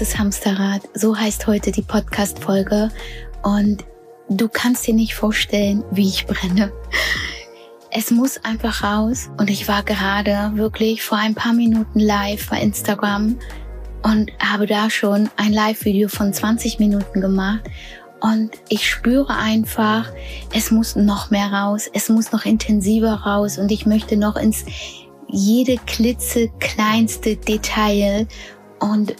loses Hamsterrad. So heißt heute die Podcast-Folge. Und du kannst dir nicht vorstellen, wie ich brenne. Es muss einfach raus. Und ich war gerade wirklich vor ein paar Minuten live bei Instagram und habe da schon ein Live-Video von 20 Minuten gemacht. Und ich spüre einfach, es muss noch mehr raus, es muss noch intensiver raus und ich möchte noch ins jede klitzekleinste Detail. Und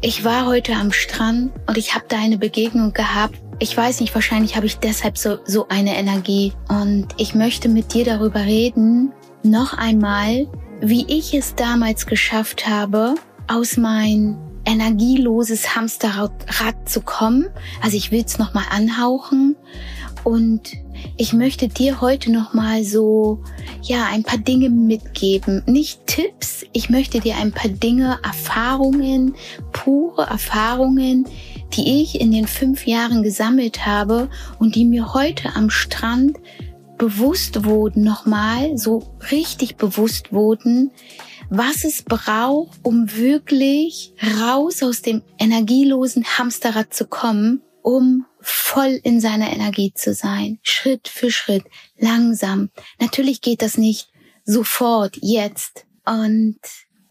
ich war heute am Strand und ich habe da eine Begegnung gehabt. Ich weiß nicht, wahrscheinlich habe ich deshalb so, so eine Energie. Und ich möchte mit dir darüber reden, noch einmal, wie ich es damals geschafft habe, aus mein energieloses Hamsterrad zu kommen. Also ich will es nochmal anhauchen und ich möchte dir heute noch mal so ja ein paar Dinge mitgeben, nicht Tipps. Ich möchte dir ein paar Dinge, Erfahrungen, pure Erfahrungen, die ich in den fünf Jahren gesammelt habe und die mir heute am Strand bewusst wurden, nochmal so richtig bewusst wurden, was es braucht, um wirklich raus aus dem energielosen Hamsterrad zu kommen, um voll in seiner Energie zu sein, Schritt für Schritt, langsam. Natürlich geht das nicht sofort, jetzt. Und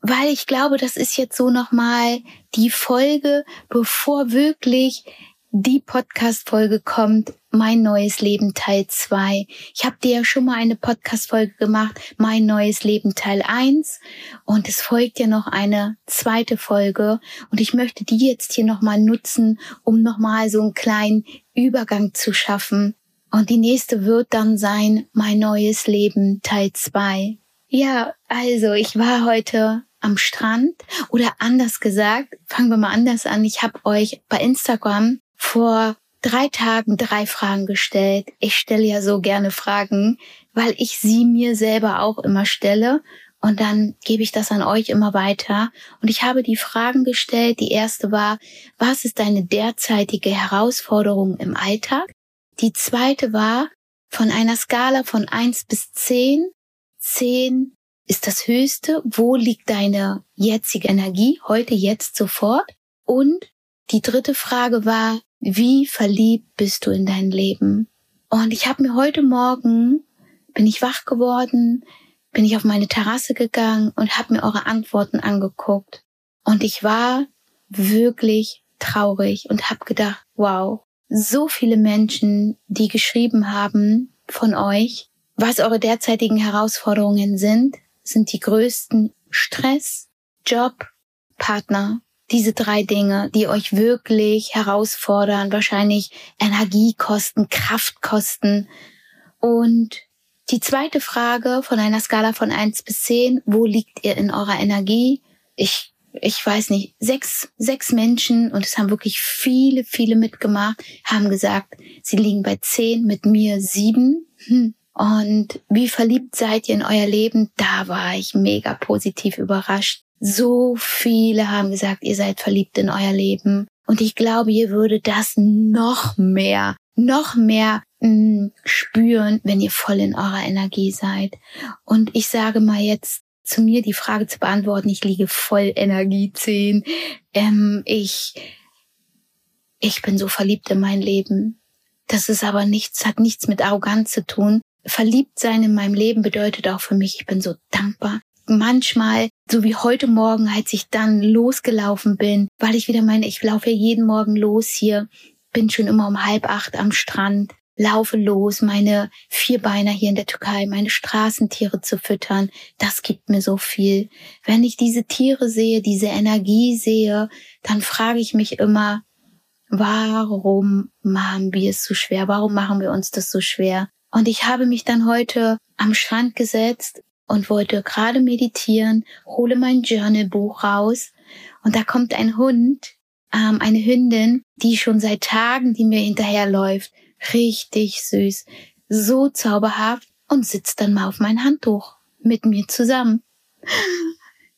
weil ich glaube, das ist jetzt so nochmal die Folge, bevor wirklich die Podcast-Folge kommt, mein neues Leben Teil 2. Ich habe dir ja schon mal eine Podcast-Folge gemacht, mein neues Leben Teil 1 und es folgt ja noch eine zweite Folge und ich möchte die jetzt hier nochmal nutzen, um nochmal so einen kleinen Übergang zu schaffen. Und die nächste wird dann sein, mein neues Leben Teil 2. Ja, also ich war heute am Strand oder anders gesagt, fangen wir mal anders an. Ich habe euch bei Instagram vor drei Tagen drei Fragen gestellt. Ich stelle ja so gerne Fragen, weil ich sie mir selber auch immer stelle und dann gebe ich das an euch immer weiter. Und ich habe die Fragen gestellt. Die erste war, was ist deine derzeitige Herausforderung im Alltag? Die zweite war, von einer Skala von eins bis zehn. Zehn ist das höchste. Wo liegt deine jetzige Energie? Heute, jetzt, sofort. Und die dritte Frage war, wie verliebt bist du in dein Leben? Und ich habe mir heute Morgen, bin ich wach geworden, bin ich auf meine Terrasse gegangen und habe mir eure Antworten angeguckt. Und ich war wirklich traurig und habe gedacht, wow, so viele Menschen, die geschrieben haben von euch, was eure derzeitigen Herausforderungen sind, sind die größten Stress, Job, Partner, diese drei Dinge, die euch wirklich herausfordern, wahrscheinlich Energie kosten, Kraft kosten. Und die zweite Frage von einer Skala von eins bis zehn: wo liegt ihr in eurer Energie? Ich, ich weiß nicht, sechs, sechs Menschen, und es haben wirklich viele, viele mitgemacht, haben gesagt, sie liegen bei zehn, mit mir sieben. Hm. Und wie verliebt seid ihr in euer Leben? Da war ich mega positiv überrascht. So viele haben gesagt, ihr seid verliebt in euer Leben. Und ich glaube, ihr würdet das noch mehr, noch mehr mh, mm, spüren, wenn ihr voll in eurer Energie seid. Und ich sage mal jetzt zu mir die Frage zu beantworten, ich liege voll Energie 10. Ähm, ich, ich bin so verliebt in mein Leben. Das ist aber nichts, hat nichts mit Arroganz zu tun. Verliebt sein in meinem Leben bedeutet auch für mich, ich bin so dankbar manchmal, so wie heute Morgen, als ich dann losgelaufen bin, weil ich wieder meine, ich laufe ja jeden Morgen los hier, bin schon immer um halb acht am Strand, laufe los, meine Vierbeiner hier in der Türkei, meine Straßentiere zu füttern, das gibt mir so viel. Wenn ich diese Tiere sehe, diese Energie sehe, dann frage ich mich immer, warum machen wir es so schwer? Warum machen wir uns das so schwer? Und ich habe mich dann heute am Strand gesetzt und wollte gerade meditieren, hole mein Journalbuch raus und da kommt ein Hund, ähm, eine Hündin, die schon seit Tagen, die mir hinterherläuft, richtig süß, so zauberhaft und sitzt dann mal auf mein Handtuch mit mir zusammen.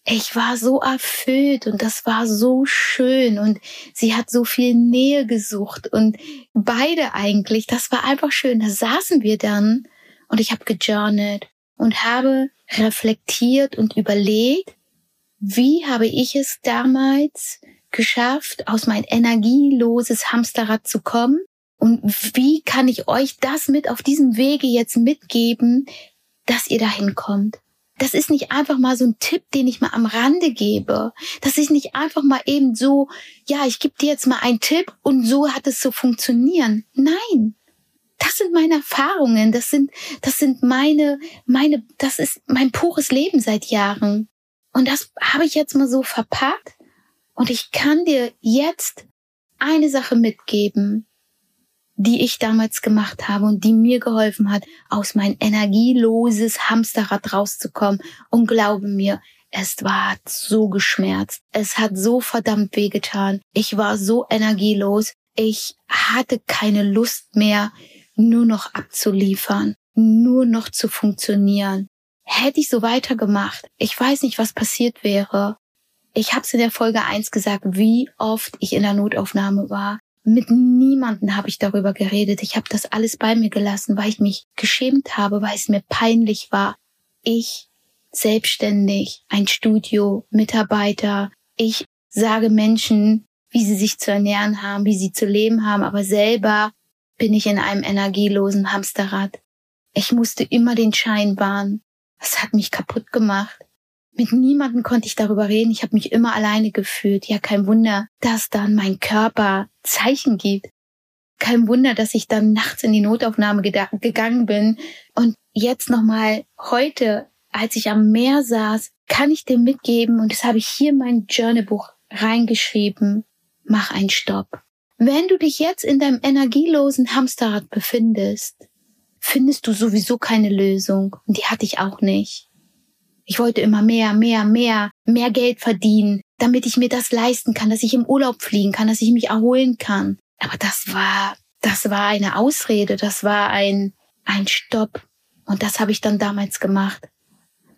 Ich war so erfüllt und das war so schön und sie hat so viel Nähe gesucht und beide eigentlich, das war einfach schön. Da saßen wir dann und ich habe gejournalt und habe reflektiert und überlegt, wie habe ich es damals geschafft, aus mein energieloses Hamsterrad zu kommen? Und wie kann ich euch das mit auf diesem Wege jetzt mitgeben, dass ihr dahin kommt? Das ist nicht einfach mal so ein Tipp, den ich mal am Rande gebe. Das ist nicht einfach mal eben so, ja, ich gebe dir jetzt mal einen Tipp und so hat es zu funktionieren. Nein. Das sind meine Erfahrungen. Das sind, das sind meine, meine, das ist mein pures Leben seit Jahren. Und das habe ich jetzt mal so verpackt. Und ich kann dir jetzt eine Sache mitgeben die ich damals gemacht habe und die mir geholfen hat, aus mein energieloses Hamsterrad rauszukommen. Und glaube mir, es war so geschmerzt. Es hat so verdammt wehgetan. Ich war so energielos. Ich hatte keine Lust mehr, nur noch abzuliefern, nur noch zu funktionieren. Hätte ich so weitergemacht, ich weiß nicht, was passiert wäre. Ich habe es in der Folge eins gesagt, wie oft ich in der Notaufnahme war, mit niemanden habe ich darüber geredet. Ich habe das alles bei mir gelassen, weil ich mich geschämt habe, weil es mir peinlich war. Ich selbstständig, ein Studio, Mitarbeiter. Ich sage Menschen, wie sie sich zu ernähren haben, wie sie zu leben haben, aber selber bin ich in einem energielosen Hamsterrad. Ich musste immer den Schein wahren. Das hat mich kaputt gemacht. Mit niemandem konnte ich darüber reden. Ich habe mich immer alleine gefühlt. Ja, kein Wunder, dass dann mein Körper Zeichen gibt. Kein Wunder, dass ich dann nachts in die Notaufnahme gegangen bin. Und jetzt nochmal heute, als ich am Meer saß, kann ich dir mitgeben, und das habe ich hier in mein Journalbuch reingeschrieben, mach einen Stopp. Wenn du dich jetzt in deinem energielosen Hamsterrad befindest, findest du sowieso keine Lösung. Und die hatte ich auch nicht. Ich wollte immer mehr, mehr, mehr, mehr Geld verdienen, damit ich mir das leisten kann, dass ich im Urlaub fliegen kann, dass ich mich erholen kann. Aber das war, das war eine Ausrede, das war ein, ein Stopp. Und das habe ich dann damals gemacht.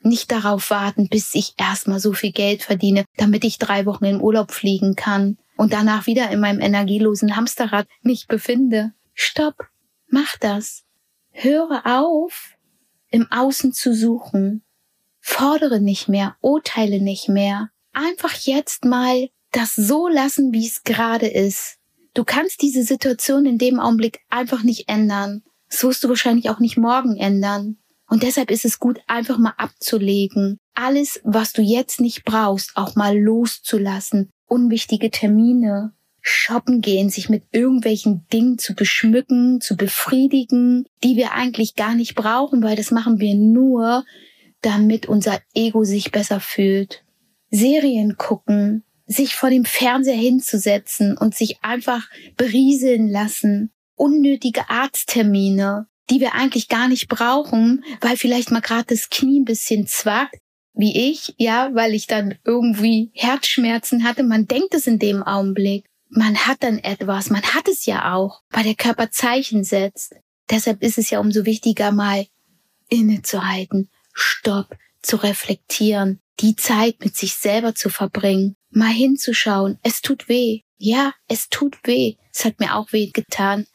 Nicht darauf warten, bis ich erstmal so viel Geld verdiene, damit ich drei Wochen im Urlaub fliegen kann und danach wieder in meinem energielosen Hamsterrad mich befinde. Stopp. Mach das. Höre auf, im Außen zu suchen. Fordere nicht mehr, urteile nicht mehr. Einfach jetzt mal das so lassen, wie es gerade ist. Du kannst diese Situation in dem Augenblick einfach nicht ändern. Das wirst du wahrscheinlich auch nicht morgen ändern. Und deshalb ist es gut, einfach mal abzulegen. Alles, was du jetzt nicht brauchst, auch mal loszulassen. Unwichtige Termine, shoppen gehen, sich mit irgendwelchen Dingen zu beschmücken, zu befriedigen, die wir eigentlich gar nicht brauchen, weil das machen wir nur, damit unser Ego sich besser fühlt. Serien gucken, sich vor dem Fernseher hinzusetzen und sich einfach berieseln lassen. Unnötige Arzttermine, die wir eigentlich gar nicht brauchen, weil vielleicht mal gerade das Knie ein bisschen zwackt, wie ich, ja, weil ich dann irgendwie Herzschmerzen hatte. Man denkt es in dem Augenblick. Man hat dann etwas, man hat es ja auch, weil der Körper Zeichen setzt. Deshalb ist es ja umso wichtiger, mal innezuhalten, Stopp, zu reflektieren, die Zeit mit sich selber zu verbringen, mal hinzuschauen. Es tut weh. Ja, es tut weh. Es hat mir auch weh getan.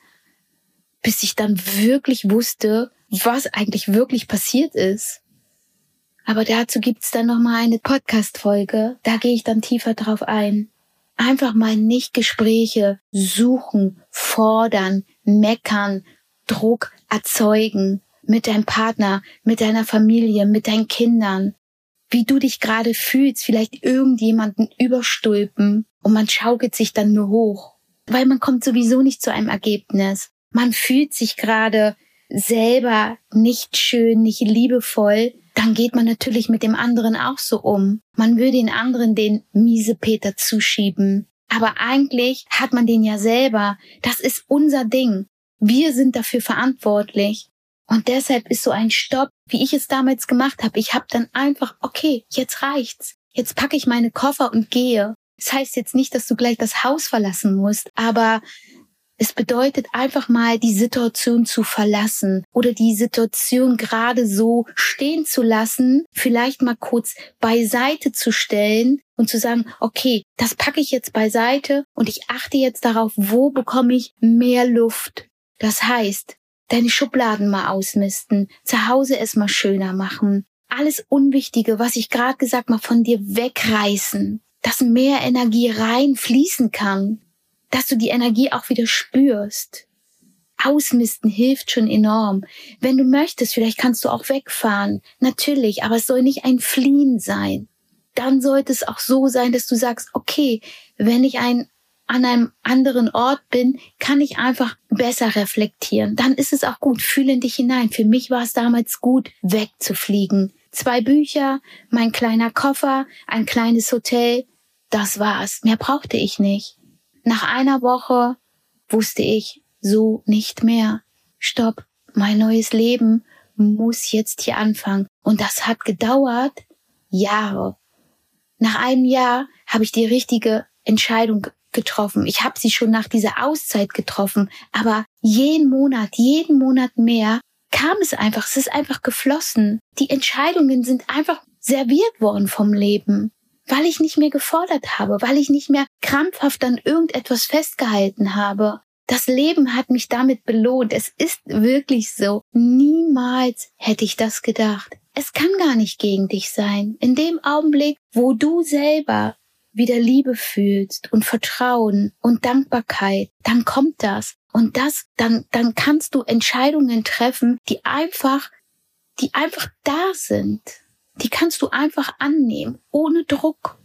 Bis ich dann wirklich wusste, was eigentlich wirklich passiert ist. Aber dazu gibt's dann nochmal eine Podcast-Folge. Da gehe ich dann tiefer drauf ein. Einfach mal nicht Gespräche suchen, fordern, meckern, Druck erzeugen, mit deinem Partner, mit deiner Familie, mit deinen Kindern, wie du dich gerade fühlst, vielleicht irgendjemanden überstülpen und man schaukelt sich dann nur hoch, weil man kommt sowieso nicht zu einem Ergebnis. Man fühlt sich gerade selber nicht schön, nicht liebevoll, dann geht man natürlich mit dem anderen auch so um. Man will den anderen den miese Peter zuschieben. Aber eigentlich hat man den ja selber. Das ist unser Ding. Wir sind dafür verantwortlich. Und deshalb ist so ein Stopp, wie ich es damals gemacht habe. Ich habe dann einfach, okay, jetzt reicht's. Jetzt packe ich meine Koffer und gehe. Das heißt jetzt nicht, dass du gleich das Haus verlassen musst, aber es bedeutet einfach mal die Situation zu verlassen oder die Situation gerade so stehen zu lassen, vielleicht mal kurz beiseite zu stellen und zu sagen, okay, das packe ich jetzt beiseite und ich achte jetzt darauf, wo bekomme ich mehr Luft. Das heißt, deine Schubladen mal ausmisten, zu Hause es mal schöner machen, alles Unwichtige, was ich gerade gesagt mal von dir wegreißen. dass mehr Energie reinfließen kann, dass du die Energie auch wieder spürst. Ausmisten hilft schon enorm. Wenn du möchtest, vielleicht kannst du auch wegfahren. Natürlich, aber es soll nicht ein Fliehen sein. Dann sollte es auch so sein, dass du sagst, okay, wenn ich ein, an einem anderen Ort bin, kann ich einfach besser reflektieren. Dann ist es auch gut. Fühle in dich hinein. Für mich war es damals gut, wegzufliegen. Zwei Bücher, mein kleiner Koffer, ein kleines Hotel. Das war's. Mehr brauchte ich nicht. Nach einer Woche wusste ich, so nicht mehr. Stopp, mein neues Leben muss jetzt hier anfangen. Und das hat gedauert Jahre. Nach einem Jahr habe ich die richtige Entscheidung getroffen. Ich habe sie schon nach dieser Auszeit getroffen, aber jeden Monat, jeden Monat mehr kam es einfach, es ist einfach geflossen. Die Entscheidungen sind einfach serviert worden vom Leben, weil ich nicht mehr gefordert habe, weil ich nicht mehr krampfhaft an irgendetwas festgehalten habe. Das Leben hat mich damit belohnt. Es ist wirklich so. Niemals hätte ich das gedacht. Es kann gar nicht gegen dich sein. In dem Augenblick, wo du selber wieder Liebe fühlst und Vertrauen und Dankbarkeit, dann kommt das. Und das, dann, dann kannst du Entscheidungen treffen, die einfach, die einfach da sind. Die kannst du einfach annehmen, ohne Druck,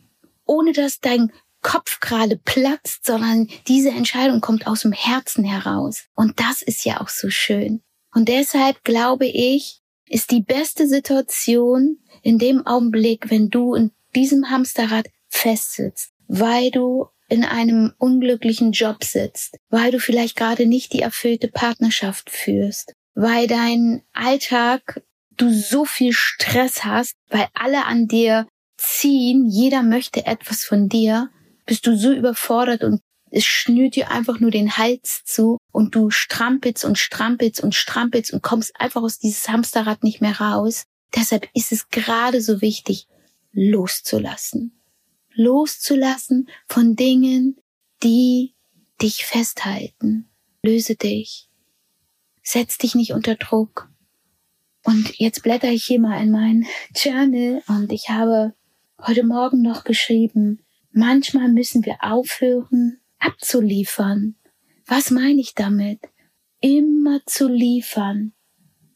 ohne dass dein Kopf gerade platzt, sondern diese Entscheidung kommt aus dem Herzen heraus. Und das ist ja auch so schön. Und deshalb glaube ich, ist die beste Situation in dem Augenblick, wenn du in diesem Hamsterrad festsitzt, weil du in einem unglücklichen Job sitzt, weil du vielleicht gerade nicht die erfüllte Partnerschaft führst, weil dein Alltag du so viel Stress hast, weil alle an dir ziehen, jeder möchte etwas von dir, bist du so überfordert und es schnürt dir einfach nur den Hals zu und du strampelst und strampelst und strampelst und kommst einfach aus dieses Hamsterrad nicht mehr raus. Deshalb ist es gerade so wichtig, loszulassen loszulassen von Dingen, die dich festhalten. Löse dich. Setz dich nicht unter Druck. Und jetzt blätter ich hier mal in mein Journal und ich habe heute Morgen noch geschrieben, manchmal müssen wir aufhören, abzuliefern. Was meine ich damit? Immer zu liefern.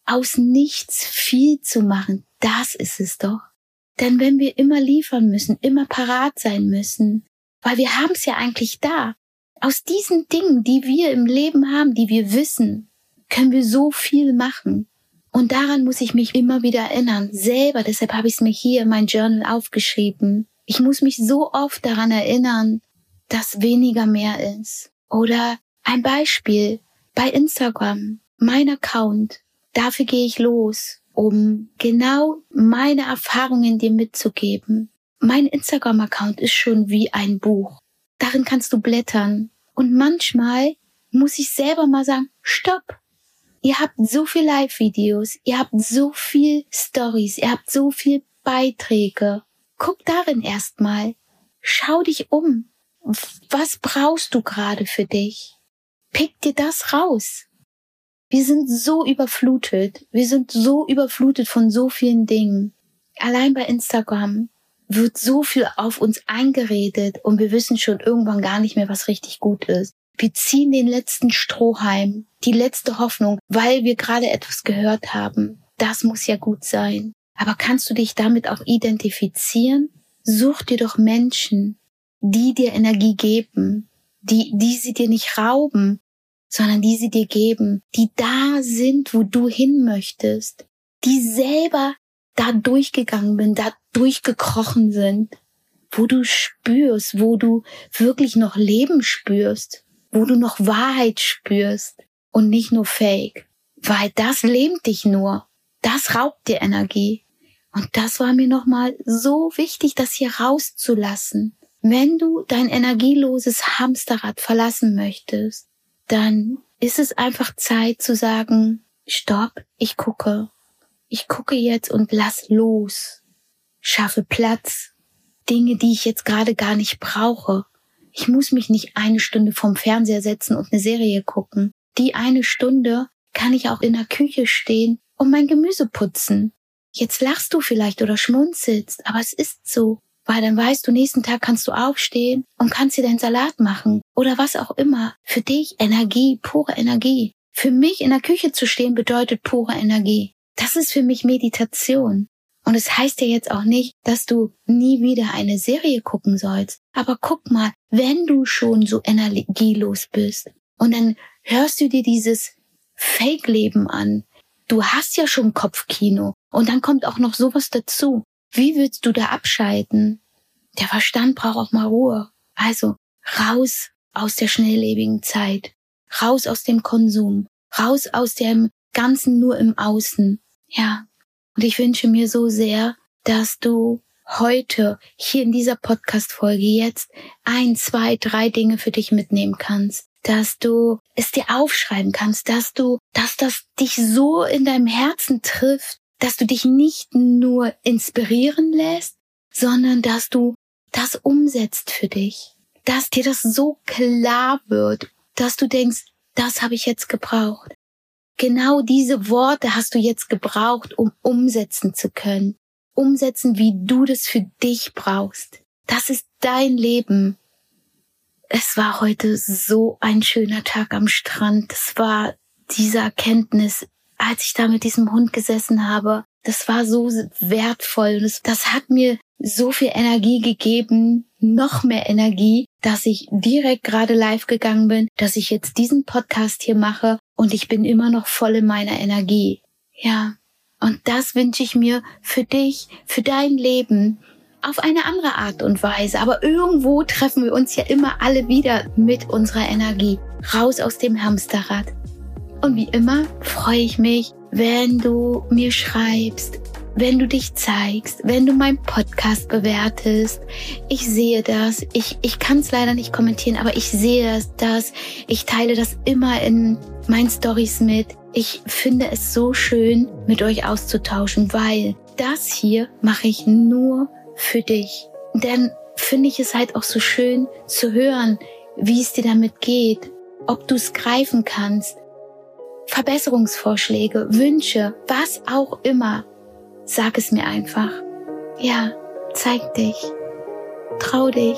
Aus nichts viel zu machen. Das ist es doch. Denn wenn wir immer liefern müssen, immer parat sein müssen, weil wir haben es ja eigentlich da, aus diesen Dingen, die wir im Leben haben, die wir wissen, können wir so viel machen. Und daran muss ich mich immer wieder erinnern, selber, deshalb habe ich es mir hier in mein Journal aufgeschrieben. Ich muss mich so oft daran erinnern, dass weniger mehr ist. Oder ein Beispiel bei Instagram, mein Account, dafür gehe ich los um genau meine Erfahrungen dir mitzugeben. Mein Instagram-Account ist schon wie ein Buch. Darin kannst du blättern. Und manchmal muss ich selber mal sagen, stopp. Ihr habt so viel Live-Videos, ihr habt so viel Stories, ihr habt so viel Beiträge. Guck darin erstmal. Schau dich um. Was brauchst du gerade für dich? Pick dir das raus. Wir sind so überflutet. Wir sind so überflutet von so vielen Dingen. Allein bei Instagram wird so viel auf uns eingeredet und wir wissen schon irgendwann gar nicht mehr, was richtig gut ist. Wir ziehen den letzten Strohhalm, die letzte Hoffnung, weil wir gerade etwas gehört haben. Das muss ja gut sein. Aber kannst du dich damit auch identifizieren? Such dir doch Menschen, die dir Energie geben, die, die sie dir nicht rauben, sondern die sie dir geben, die da sind, wo du hin möchtest, die selber da durchgegangen sind, da durchgekrochen sind, wo du spürst, wo du wirklich noch Leben spürst, wo du noch Wahrheit spürst und nicht nur Fake, weil das lähmt dich nur, das raubt dir Energie. Und das war mir nochmal so wichtig, das hier rauszulassen. Wenn du dein energieloses Hamsterrad verlassen möchtest, dann ist es einfach Zeit zu sagen, stopp, ich gucke. Ich gucke jetzt und lass los. Schaffe Platz. Dinge, die ich jetzt gerade gar nicht brauche. Ich muss mich nicht eine Stunde vorm Fernseher setzen und eine Serie gucken. Die eine Stunde kann ich auch in der Küche stehen und mein Gemüse putzen. Jetzt lachst du vielleicht oder schmunzelst, aber es ist so. weil dann weißt du, nächsten Tag kannst du aufstehen und kannst dir deinen Salat machen oder was auch immer. Für dich Energie, pure Energie. Für mich in der Küche zu stehen bedeutet pure Energie. Das ist für mich Meditation. Und es heißt ja jetzt auch nicht, dass du nie wieder eine Serie gucken sollst. Aber guck mal, wenn du schon so energielos bist und dann hörst du dir dieses Fake-Leben an. Du hast ja schon Kopfkino und dann kommt auch noch sowas dazu. Wie willst du da abschalten? Der Verstand braucht auch mal Ruhe. Also raus aus der schnelllebigen Zeit, raus aus dem Konsum, raus aus dem Ganzen nur im Außen. Ja. Und ich wünsche mir so sehr, dass du heute hier in dieser Podcast-Folge jetzt ein, zwei, drei Dinge für dich mitnehmen kannst, dass du es dir aufschreiben kannst, dass du, dass das dich so in deinem Herzen trifft, dass du dich nicht nur inspirieren lässt, sondern dass du das umsetzt für dich, dass dir das so klar wird, dass du denkst, das habe ich jetzt gebraucht. Genau diese Worte hast du jetzt gebraucht, um umsetzen zu können. Umsetzen, wie du das für dich brauchst. Das ist dein Leben. Es war heute so ein schöner Tag am Strand. Es war diese Erkenntnis, als ich da mit diesem Hund gesessen habe. Das war so wertvoll. Das, das hat mir so viel Energie gegeben, noch mehr Energie, dass ich direkt gerade live gegangen bin, dass ich jetzt diesen Podcast hier mache und ich bin immer noch voll in meiner Energie. Ja. Und das wünsche ich mir für dich, für dein Leben, auf eine andere Art und Weise. Aber irgendwo treffen wir uns ja immer alle wieder mit unserer Energie. Raus aus dem Hamsterrad. Und wie immer freue ich mich, wenn du mir schreibst, wenn du dich zeigst, wenn du meinen Podcast bewertest. Ich sehe das. Ich, ich kann es leider nicht kommentieren, aber ich sehe das. Ich teile das immer in meinen Stories mit. Ich finde es so schön, mit euch auszutauschen, weil das hier mache ich nur für dich. Denn finde ich es halt auch so schön zu hören, wie es dir damit geht, ob du es greifen kannst. Verbesserungsvorschläge, Wünsche, was auch immer. Sag es mir einfach. Ja, zeig dich. Trau dich.